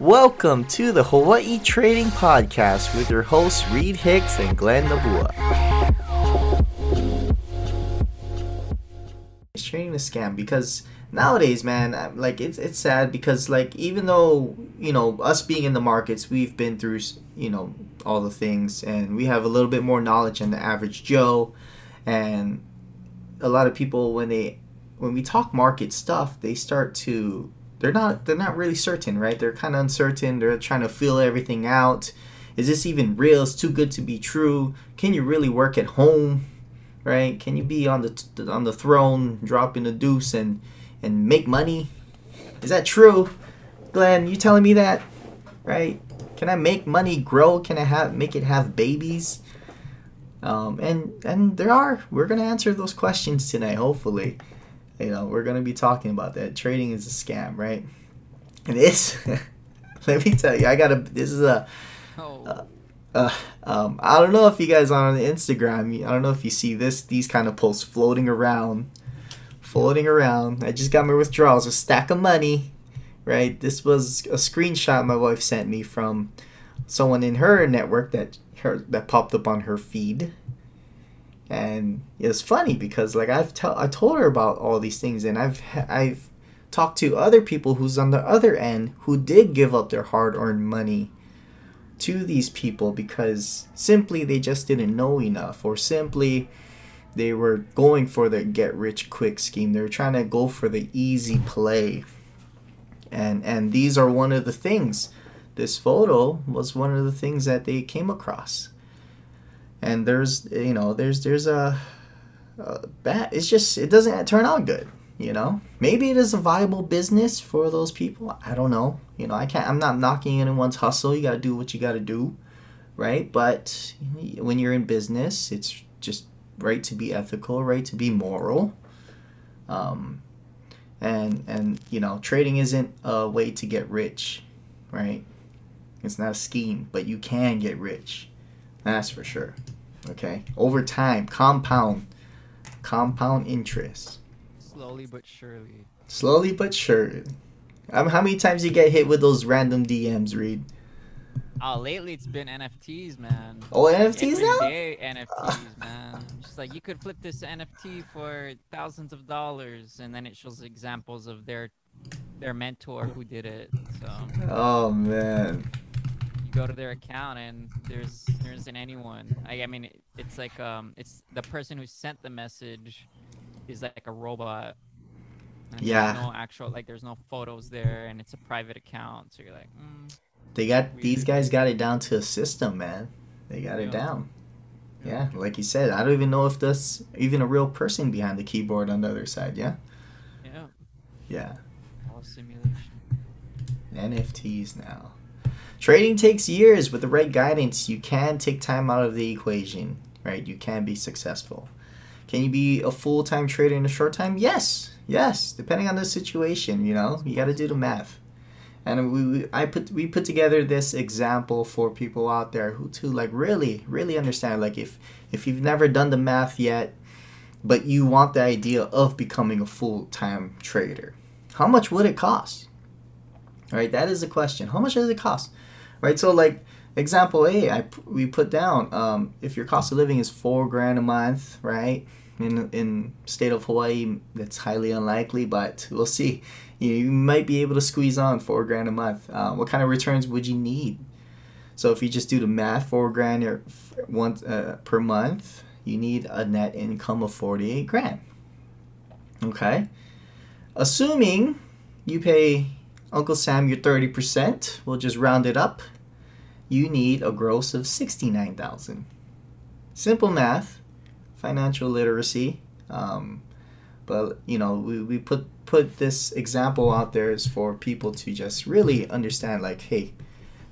Welcome to the Hawaii Trading Podcast with your hosts Reid Hicks and Glenn Nabua. It's trading a scam because nowadays, man, uh, like it's it's sad because like even though you know us being in the markets, we've been through you know all the things and we have a little bit more knowledge than the average Joe, and a lot of people when they when we talk market stuff, they start to they're not they're not really certain, right? They're kind of uncertain. They're trying to feel everything out. Is this even real? It's too good to be true. Can you really work at home? Right? Can you be on the on the throne dropping the deuce and and make money? Is that true? Glenn, you telling me that? Right? Can I make money grow? Can I have make it have babies? Um, and and there are. We're gonna answer those questions tonight, hopefully. You know, we're gonna be talking about that. Trading is a scam, right? This, Let me tell you, I got a. This is a. Oh, Uh, um, I don't know if you guys are on Instagram. I don't know if you see this. These kind of posts floating around, floating around. I just got my withdrawals, a stack of money, right? This was a screenshot my wife sent me from someone in her network that her that popped up on her feed, and it was funny because like I've tell I told her about all these things, and I've I've talked to other people who's on the other end who did give up their hard earned money to these people because simply they just didn't know enough or simply they were going for the get rich quick scheme. They were trying to go for the easy play. And and these are one of the things. This photo was one of the things that they came across and there's you know there's there's a, a bad it's just it doesn't turn out good you know? Maybe it is a viable business for those people i don't know. You know i can't i'm not knocking anyone's hustle you got to do what you got to do right? But when you're in business it's just right to be ethical right to be moral. Um and and you know trading isn't a way to get rich right? It's not a scheme but you can get rich that's for sure okay over time compound compound interest slowly but surely. Slowly but surely. Um, how many times you get hit with those random DMs, Reid? Oh, lately it's been NFTs, man. Oh, NFTs Every now? day NFTs, man. Just like you could flip this NFT for thousands of dollars, and then it shows examples of their their mentor who did it. So Oh man. You go to their account, and there's there isn't anyone. I, I mean, it, it's like um, it's the person who sent the message is like a robot. Yeah. No actual like. There's no photos there, and it's a private account. So you're like, mm, They got these guys got it down to a system, man. They got it Yeah. down. Yeah, like you said, I don't even know if there's even a real person behind the keyboard on the other side. Yeah, yeah, yeah. all simulation. NFTs now. Trading takes years. With the right guidance, you can take time out of the equation, right? You can be successful. Can you be a full time trader in a short time? Yes, yes. Depending on the situation, you know, you got to do the math. And we, I put, we put together this example for people out there who to like really, really understand. Like if, if you've never done the math yet, but you want the idea of becoming a full time trader, how much would it cost? Right? That is the question. How much does it cost? Right? So like example a I, we put down um, if your cost of living is four grand a month right in in state of hawaii that's highly unlikely but we'll see. You, you might be able to squeeze on four grand a month. Uh, what kind of returns would you need? So if you just do the math four grand or uh, per month you need a net income of 48 grand. Okay? Assuming you pay Uncle Sam your 30%, we'll just round it up. You need a gross of 69,000. Simple math, financial literacy. Um, but you know, we, we put put this example out there is for people to just really understand like, hey,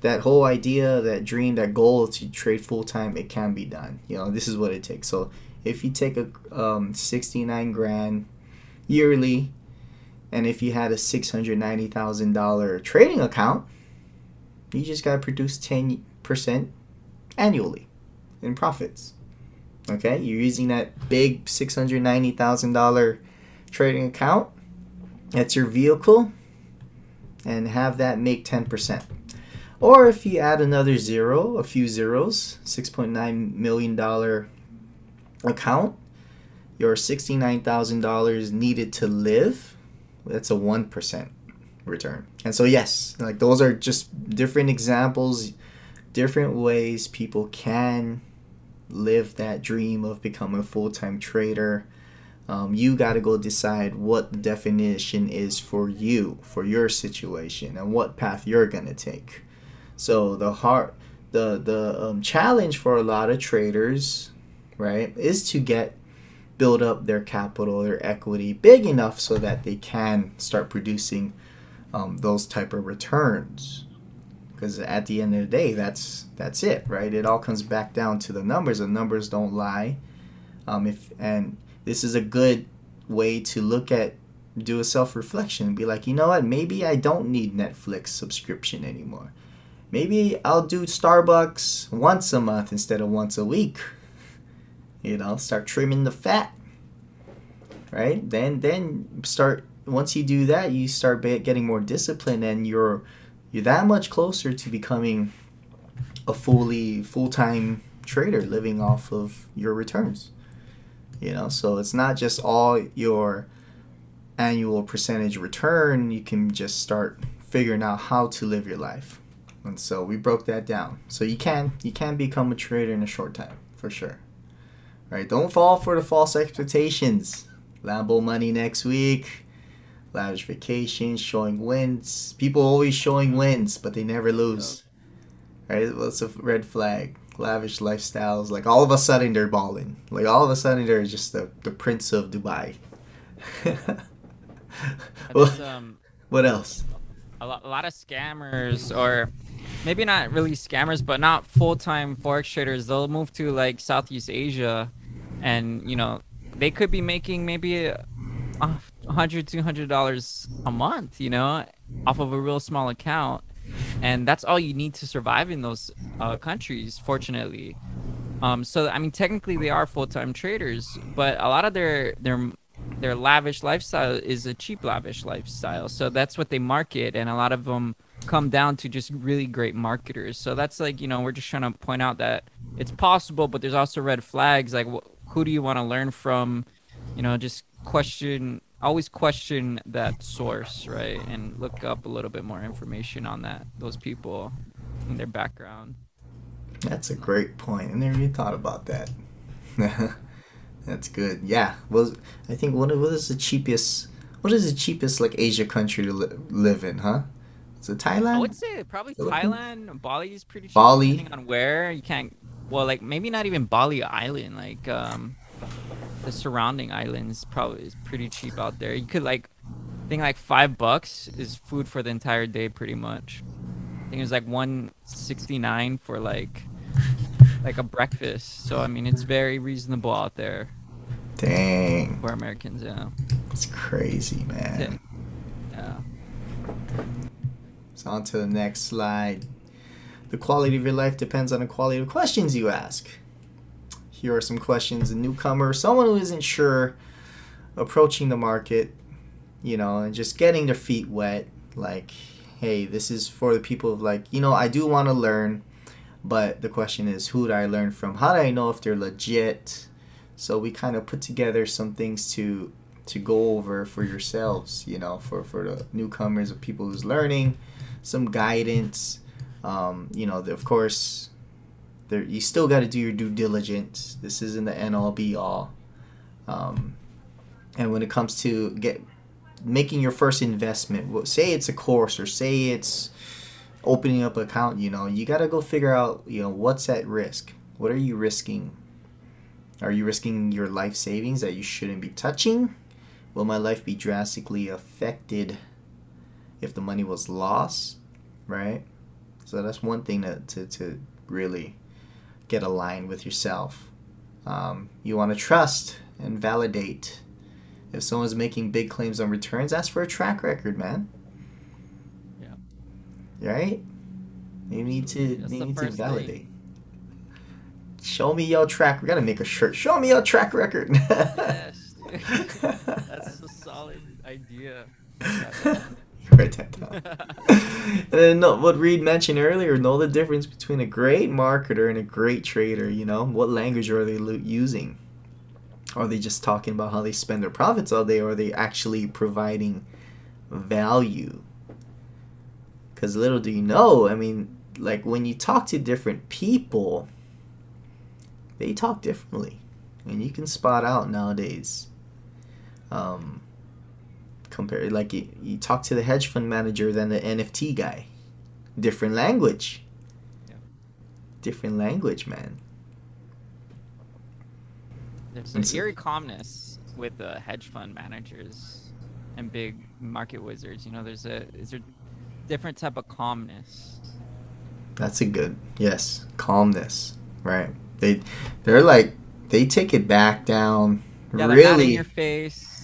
that whole idea, that dream, that goal to trade full time, it can be done. You know, this is what it takes. So if you take a um, 69 grand yearly and if you had a $690,000 trading account, you just got to produce 10% annually in profits. Okay? You're using that big $690,000 trading account. That's your vehicle. And have that make 10%. Or if you add another zero, a few zeros, $6.9 million account, your $69,000 needed to live, that's a 1% return. And so, yes, like those are just different examples, different ways people can live that dream of becoming a full time trader. Um, you got to go decide what the definition is for you, for your situation, and what path you're going to take. So, the hard, the, the um, challenge for a lot of traders, right, is to get build up their capital, their equity big enough so that they can start producing um, those type of returns. Because at the end of the day that's that's it right? It all comes back down to the numbers the numbers don't lie. Um, if and this is a good way to look at do a self-reflection and be like you know what? Maybe i don't need netflix subscription anymore. Maybe i'll do starbucks once a month instead of once a week you know start trimming the fat right? Then then start once you do that you start getting more disciplined and you're you're that much closer to becoming a fully full-time trader living off of your returns you know? So it's not just all your annual percentage return. You can just start figuring out how to live your life. And so we broke that down. So you can you can become a trader in a short time for sure right don't fall for the false expectations lambo money next week lavish vacations, showing wins. People always showing wins, but they never lose. Right? What's a red flag? Lavish lifestyles. Like all of a sudden they're balling. Like all of a sudden they're just the, the prince of Dubai. what, um, what else? A lot, a lot of scammers or maybe not really scammers, but not full-time forex traders. They'll move to like Southeast Asia, and you know they could be making maybe a, 100 200 dollars a month you know off of a real small account. And that's all you need to survive in those uh, countries fortunately. Um, so i mean technically they are full-time traders but a lot of their their their lavish lifestyle is a cheap lavish lifestyle. So that's what they market and a lot of them come down to just really great marketers so that's like you know we're just trying to point out that it's possible but there's also red flags like wh- who do you want to learn from you know just question always question that source, right? And look up a little bit more information on that those people and their background. That's a great point. I never even thought about that. That's good. Yeah. Well, I think what what is the cheapest? What is the cheapest like Asia country to li- live in? Huh? Is it Thailand? I would say probably Thailand. Bali is pretty cheap. Bali. Depending on where you can't. Well, like maybe not even Bali Island. Like um, the surrounding islands probably is pretty cheap out there. You could like, I think like five bucks is food for the entire day, pretty much. I think it was like one sixty nine for like, like a breakfast. So I mean, it's very reasonable out there. Dang. For Americans, yeah. It's crazy, man. Yeah. So on to the next slide. The quality of your life depends on the quality of questions you ask. Here are some questions a newcomer, someone who isn't sure, approaching the market, you know, and just getting their feet wet. Like, hey, this is for the people of like, you know, I do want to learn, but the question is, who do I learn from? How do I know if they're legit? So we kind of put together some things to to go over for yourselves, you know, for for the newcomers of people who's learning, some guidance. Um, you know, of course, there you still got to do your due diligence. This isn't the end all be all. Um, and when it comes to get making your first investment, say it's a course or say it's opening up an account, you know, you got to go figure out, you know, what's at risk. What are you risking? Are you risking your life savings that you shouldn't be touching? Will my life be drastically affected if the money was lost? Right? So that's one thing to, to, to really get aligned with yourself. Um, you want to trust and validate. If someone's making big claims on returns, ask for a track record, man. Yeah. Right? You need to, you need to validate. Thing. Show me your track. We gotta make a shirt. Show me your track record. yes, That's a solid idea. Write that down. and then what Reid mentioned earlier, know the difference between a great marketer and a great trader. You know, what language are they using? Are they just talking about how they spend their profits all day, or are they actually providing value? Because little do you know, I mean, like when you talk to different people, they talk differently, and you can spot out nowadays. Um, compare like you, you talk to the hedge fund manager than the NFT guy, different language. Yeah. Different language, man. There's an eerie calmness with the hedge fund managers and big market wizards. You know, there's a is there different type of calmness. That's a good yes, calmness, right? They they're like they take it back down. Yeah, not in really, your face.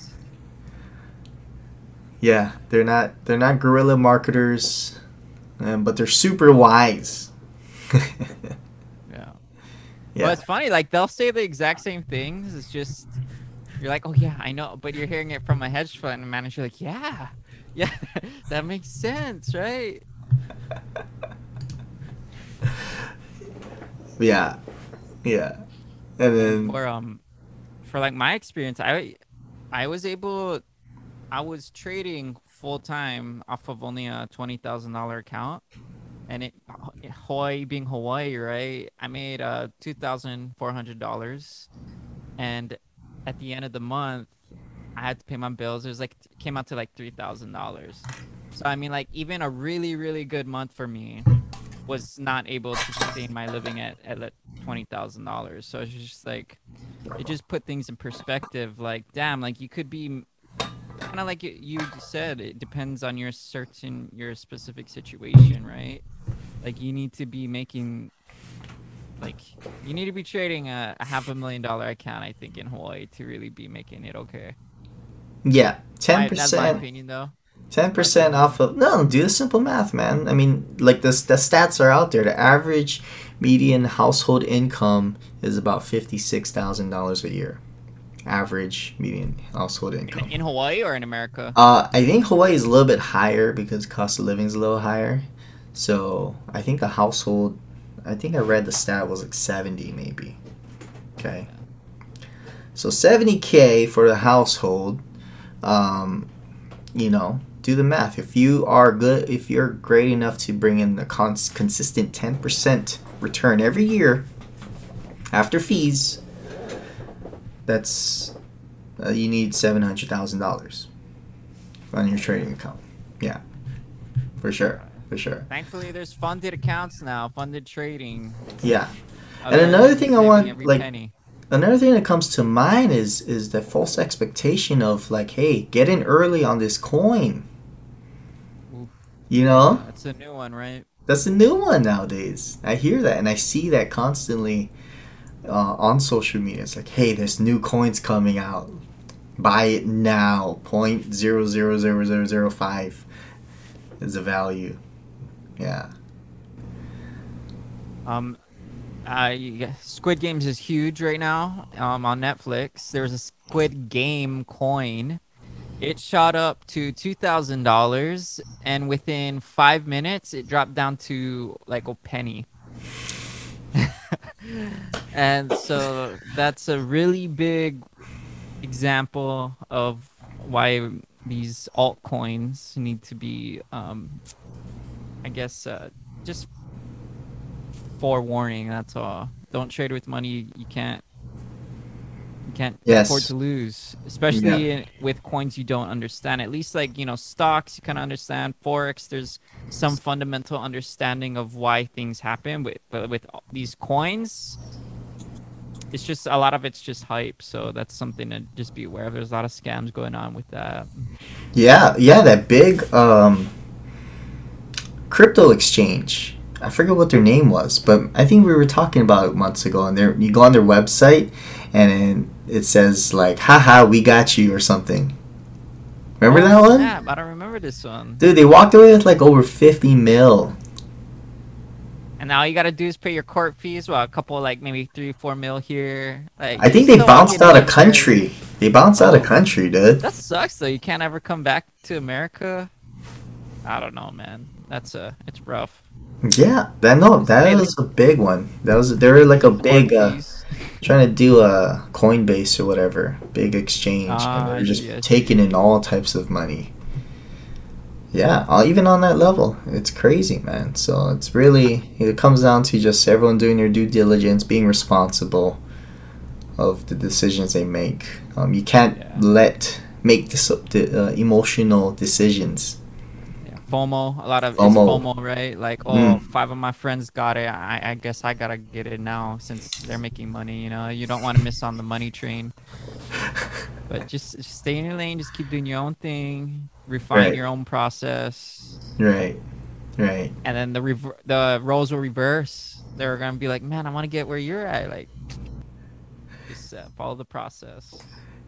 Yeah, they're not they're not guerrilla marketers, um, but they're super wise. Yeah. yeah, Well, it's funny. Like they'll say the exact same things. It's just you're like, oh yeah, I know, but you're hearing it from a hedge fund manager. Like, yeah, yeah, that makes sense, right? yeah, yeah, and then For um, for like my experience, I I was able, I was trading full time off of only a twenty thousand dollar account, and it Hawaii being Hawaii, right? I made uh two thousand four hundred dollars, and at the end of the month, I had to pay my bills. It was like came out to like three thousand dollars. So I mean, like even a really really good month for me was not able to sustain my living at at twenty thousand dollars. So it's just like it just put things in perspective. Like damn, like you could be kind of like you, you said. It depends on your certain your specific situation, right? Like you need to be making like you need to be trading a, a half a million dollar account. I think in Hawaii to really be making it okay. yeah, ten My- That's my opinion, though. Ten percent off of no, do the simple math, man. I mean, like the the stats are out there. The average median household income is about fifty six thousand dollars a year. Average median household income. In, in Hawaii or in America? Uh, I think Hawaii is a little bit higher because cost of living is a little higher. So I think a household, I think I read the stat was like seventy maybe. Okay. So seventy k for the household. Um, you know, do the math. If you are good, if you're great enough to bring in the cons- consistent ten percent return every year after fees, that's uh, you need seven hundred thousand dollars on your trading account. Yeah, for sure, for sure. Thankfully, there's funded accounts now, funded trading. Yeah. And another thing I want, like- penny. Another thing that comes to mind is is the false expectation of like, hey, get in early on this coin. Oof. You know, That's a new one, right? that's a new one nowadays. I hear that and I see that constantly uh, on social media. It's like, hey, there's new coins coming out. Buy it now. Point zero zero zero zero zero five is the value. Yeah. Um, yeah, Squid Games is huge right now. Um, on Netflix, there's a Squid Game coin. It shot up to two thousand dollars, and within five minutes, it dropped down to like a penny. And so that's a really big example of why these altcoins need to be, um, I guess, uh, just forewarning. That's all. Don't trade with money you can't. You can't Yes. afford to lose, especially in, with coins you don't understand. At least, like you know, stocks you kind of understand. Forex, there's some fundamental understanding of why things happen. With but with these coins, it's just a lot of it's just hype. So that's something to just be aware of. There's a lot of scams going on with that. Yeah, yeah, that big um, crypto exchange. I forget what their name was, but I think we were talking about it months ago. And there, you go on their website, and it says like, "Haha, we got you" or something. Remember Oh, that one, snap, I don't remember this one. dude? They walked away with like over fifty mil. And now you gotta do is pay your court fees. Well, a couple like maybe three, four mil here. Like I think they bounced out of country. They bounced out of Oh. country, dude. That sucks though. You can't ever come back to America. I don't know, man. That's a it's rough. Yeah, that no, that was a big one. That was they were like a big uh, trying to do a Coinbase or whatever, big exchange, Ah, and they're just see. taking in all types of money. Yeah, uh, even on that level, it's crazy, man. So it's really it comes down to just everyone doing their due diligence, being responsible of the decisions they make. Um, you can't Yeah. let make this the, uh, emotional decisions. FOMO, a lot of FOMO. FOMO. FOMO, right? Like, oh, Mm. five of my friends got it. I, I guess I gotta get it now since they're making money. You know, you don't want to miss on the money train. But just, just stay in your lane. Just keep doing your own thing. Refine Right. your own process, right, right. and then the rever- the roles will reverse. They're gonna be like, man, I want to get where you're at. Like, just uh, follow the process.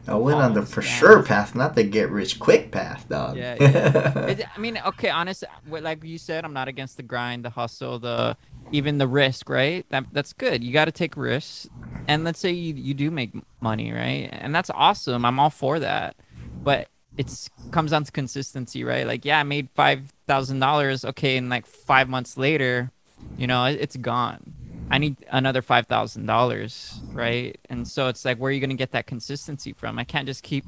I went on the for sure path, not the get rich quick path, dog. Yeah, yeah. It- I mean, okay, honestly, Like you said, I'm not against the grind, the hustle, the even the risk, right? That that's good. You got to take risks, and let's say you you do make money, right? And that's awesome. I'm all for that, but it's comes down to consistency, right? Like, yeah, I made five thousand dollars. Okay, and like five months later, you know, it, it's gone. I need another five thousand dollars, right? And so it's like, where are you gonna get that consistency from? I can't just keep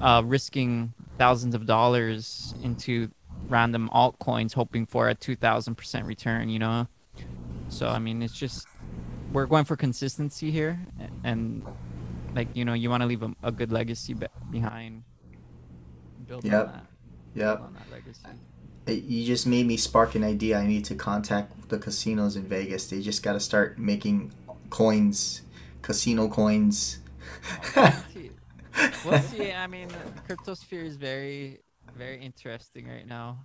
uh, risking thousands of dollars into random altcoins, hoping for a two thousand percent return. You know, so I mean, it's just we're going for consistency here, and like you know, you want to leave a, a good legacy be- behind. Build Yep. on that. Yep. On that legacy you just made me spark an idea. I need to contact the casinos in Vegas. They just got to start making coins, casino coins. we'll, see. we'll see. I mean, cryptosphere is very, very interesting right now.